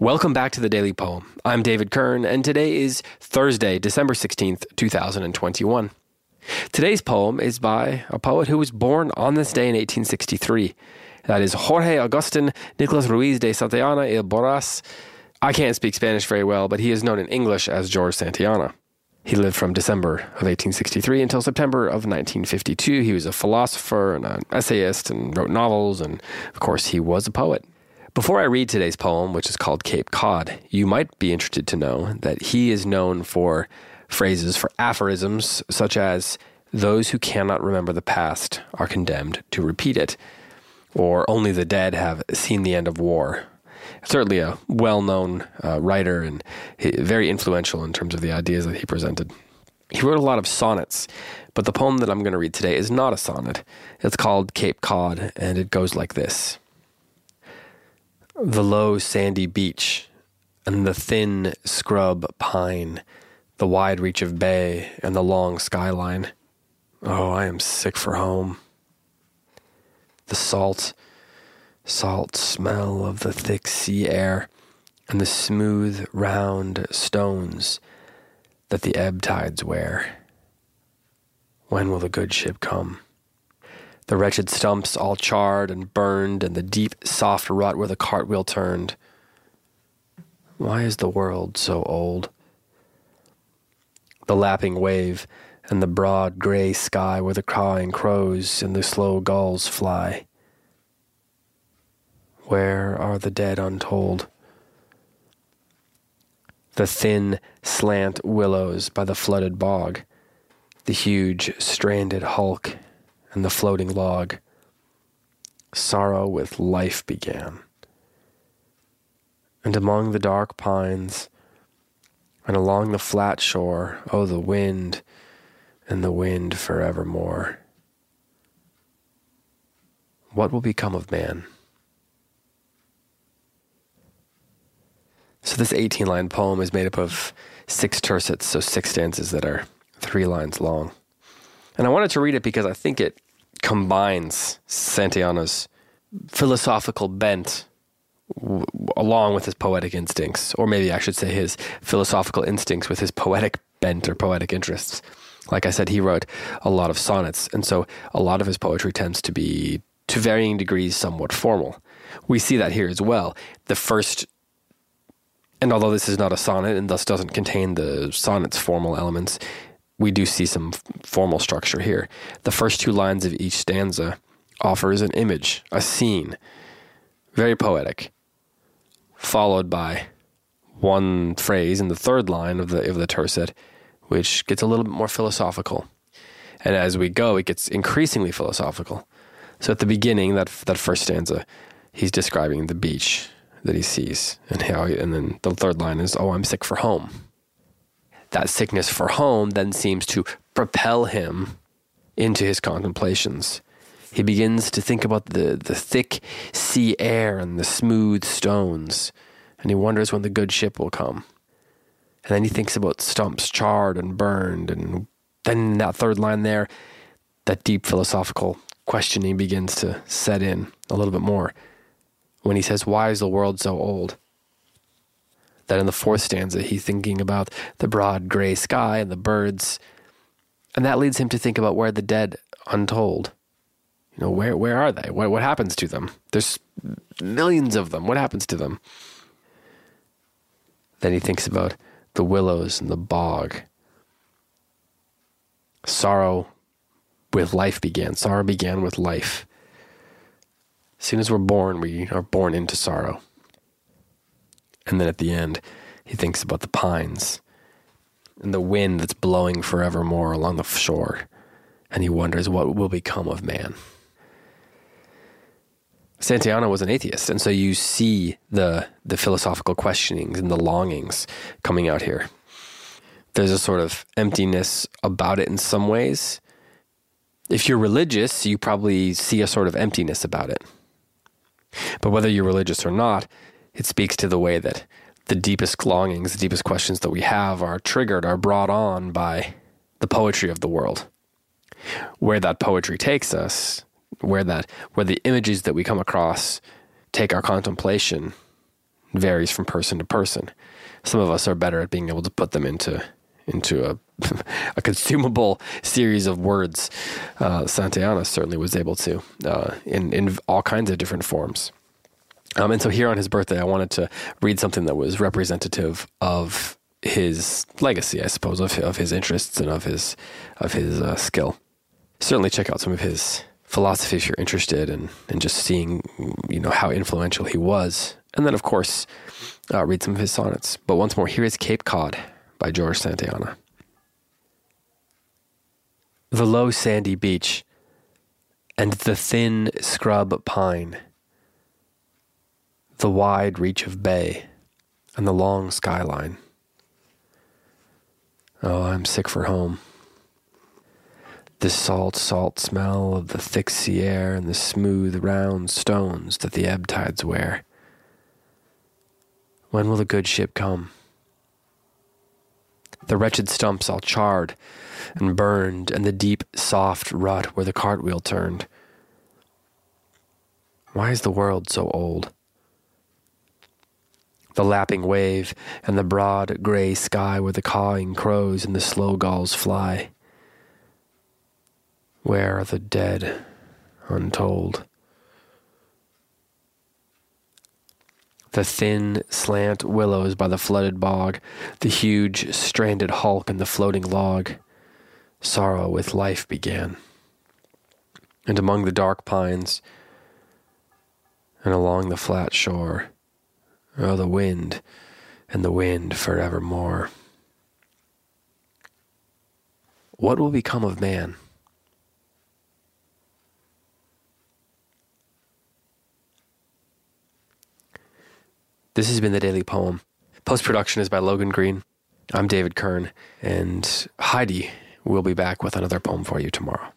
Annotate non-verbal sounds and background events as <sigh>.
Welcome back to the Daily Poem. I'm David Kern, and today is Thursday, December 16th, 2021. Today's poem is by a poet who was born on this day in 1863. That is Jorge Agustin Nicolas Ruiz de Santayana y Borras. I can't speak Spanish very well, but he is known in English as George Santayana. He lived from December of 1863 until September of 1952. He was a philosopher and an essayist and wrote novels, and of course, he was a poet. Before I read today's poem, which is called Cape Cod, you might be interested to know that he is known for phrases, for aphorisms, such as, Those who cannot remember the past are condemned to repeat it, or Only the dead have seen the end of war. Certainly a well known uh, writer and very influential in terms of the ideas that he presented. He wrote a lot of sonnets, but the poem that I'm going to read today is not a sonnet. It's called Cape Cod, and it goes like this. The low sandy beach and the thin scrub pine, the wide reach of bay and the long skyline. Oh, I am sick for home. The salt, salt smell of the thick sea air and the smooth, round stones that the ebb tides wear. When will the good ship come? The wretched stumps all charred and burned, and the deep, soft rut where the cartwheel turned. Why is the world so old? The lapping wave and the broad gray sky where the cawing crows and the slow gulls fly. Where are the dead untold? The thin, slant willows by the flooded bog, the huge, stranded hulk and the floating log. Sorrow with life began. And among the dark pines, and along the flat shore, oh, the wind, and the wind forevermore. What will become of man? So, this 18 line poem is made up of six tercets, so six stanzas that are three lines long. And I wanted to read it because I think it combines Santayana's philosophical bent w- along with his poetic instincts, or maybe I should say his philosophical instincts with his poetic bent or poetic interests. Like I said, he wrote a lot of sonnets, and so a lot of his poetry tends to be, to varying degrees, somewhat formal. We see that here as well. The first, and although this is not a sonnet and thus doesn't contain the sonnet's formal elements, we do see some formal structure here. The first two lines of each stanza offers an image, a scene, very poetic, followed by one phrase in the third line of the of the tercet, which gets a little bit more philosophical. And as we go, it gets increasingly philosophical. So at the beginning, that that first stanza, he's describing the beach that he sees, and how, and then the third line is, "Oh, I'm sick for home." That sickness for home then seems to propel him into his contemplations. He begins to think about the, the thick sea air and the smooth stones, and he wonders when the good ship will come. And then he thinks about stumps charred and burned, and then that third line there, that deep philosophical questioning begins to set in a little bit more when he says, Why is the world so old? That in the fourth stanza he's thinking about the broad gray sky and the birds. And that leads him to think about where the dead untold. You know, where where are they? What what happens to them? There's millions of them. What happens to them? Then he thinks about the willows and the bog. Sorrow with life began. Sorrow began with life. As soon as we're born, we are born into sorrow. And then at the end, he thinks about the pines and the wind that's blowing forevermore along the shore. And he wonders what will become of man. Santayana was an atheist, and so you see the the philosophical questionings and the longings coming out here. There's a sort of emptiness about it in some ways. If you're religious, you probably see a sort of emptiness about it. But whether you're religious or not, it speaks to the way that the deepest longings, the deepest questions that we have are triggered, are brought on by the poetry of the world. Where that poetry takes us, where that where the images that we come across take our contemplation, varies from person to person. Some of us are better at being able to put them into into a <laughs> a consumable series of words. Uh, Santayana certainly was able to uh, in in all kinds of different forms. Um, and so here on his birthday, I wanted to read something that was representative of his legacy, I suppose, of of his interests and of his of his uh, skill. Certainly, check out some of his philosophy if you're interested in, in just seeing, you know, how influential he was. And then, of course, uh, read some of his sonnets. But once more, here is Cape Cod by George Santayana. The low sandy beach and the thin scrub pine, the wide reach of bay and the long skyline. Oh, I'm sick for home. The salt, salt smell of the thick sea air and the smooth, round stones that the ebb tides wear. When will the good ship come? The wretched stumps all charred and burned, and the deep, soft rut where the cartwheel turned. Why is the world so old? The lapping wave and the broad gray sky where the cawing crows and the slow gulls fly. Where are the dead untold? The thin, slant willows by the flooded bog, the huge, stranded hulk and the floating log. Sorrow with life began. And among the dark pines, and along the flat shore, oh, the wind, and the wind forevermore. What will become of man? This has been the Daily Poem. Post production is by Logan Green. I'm David Kern, and Heidi will be back with another poem for you tomorrow.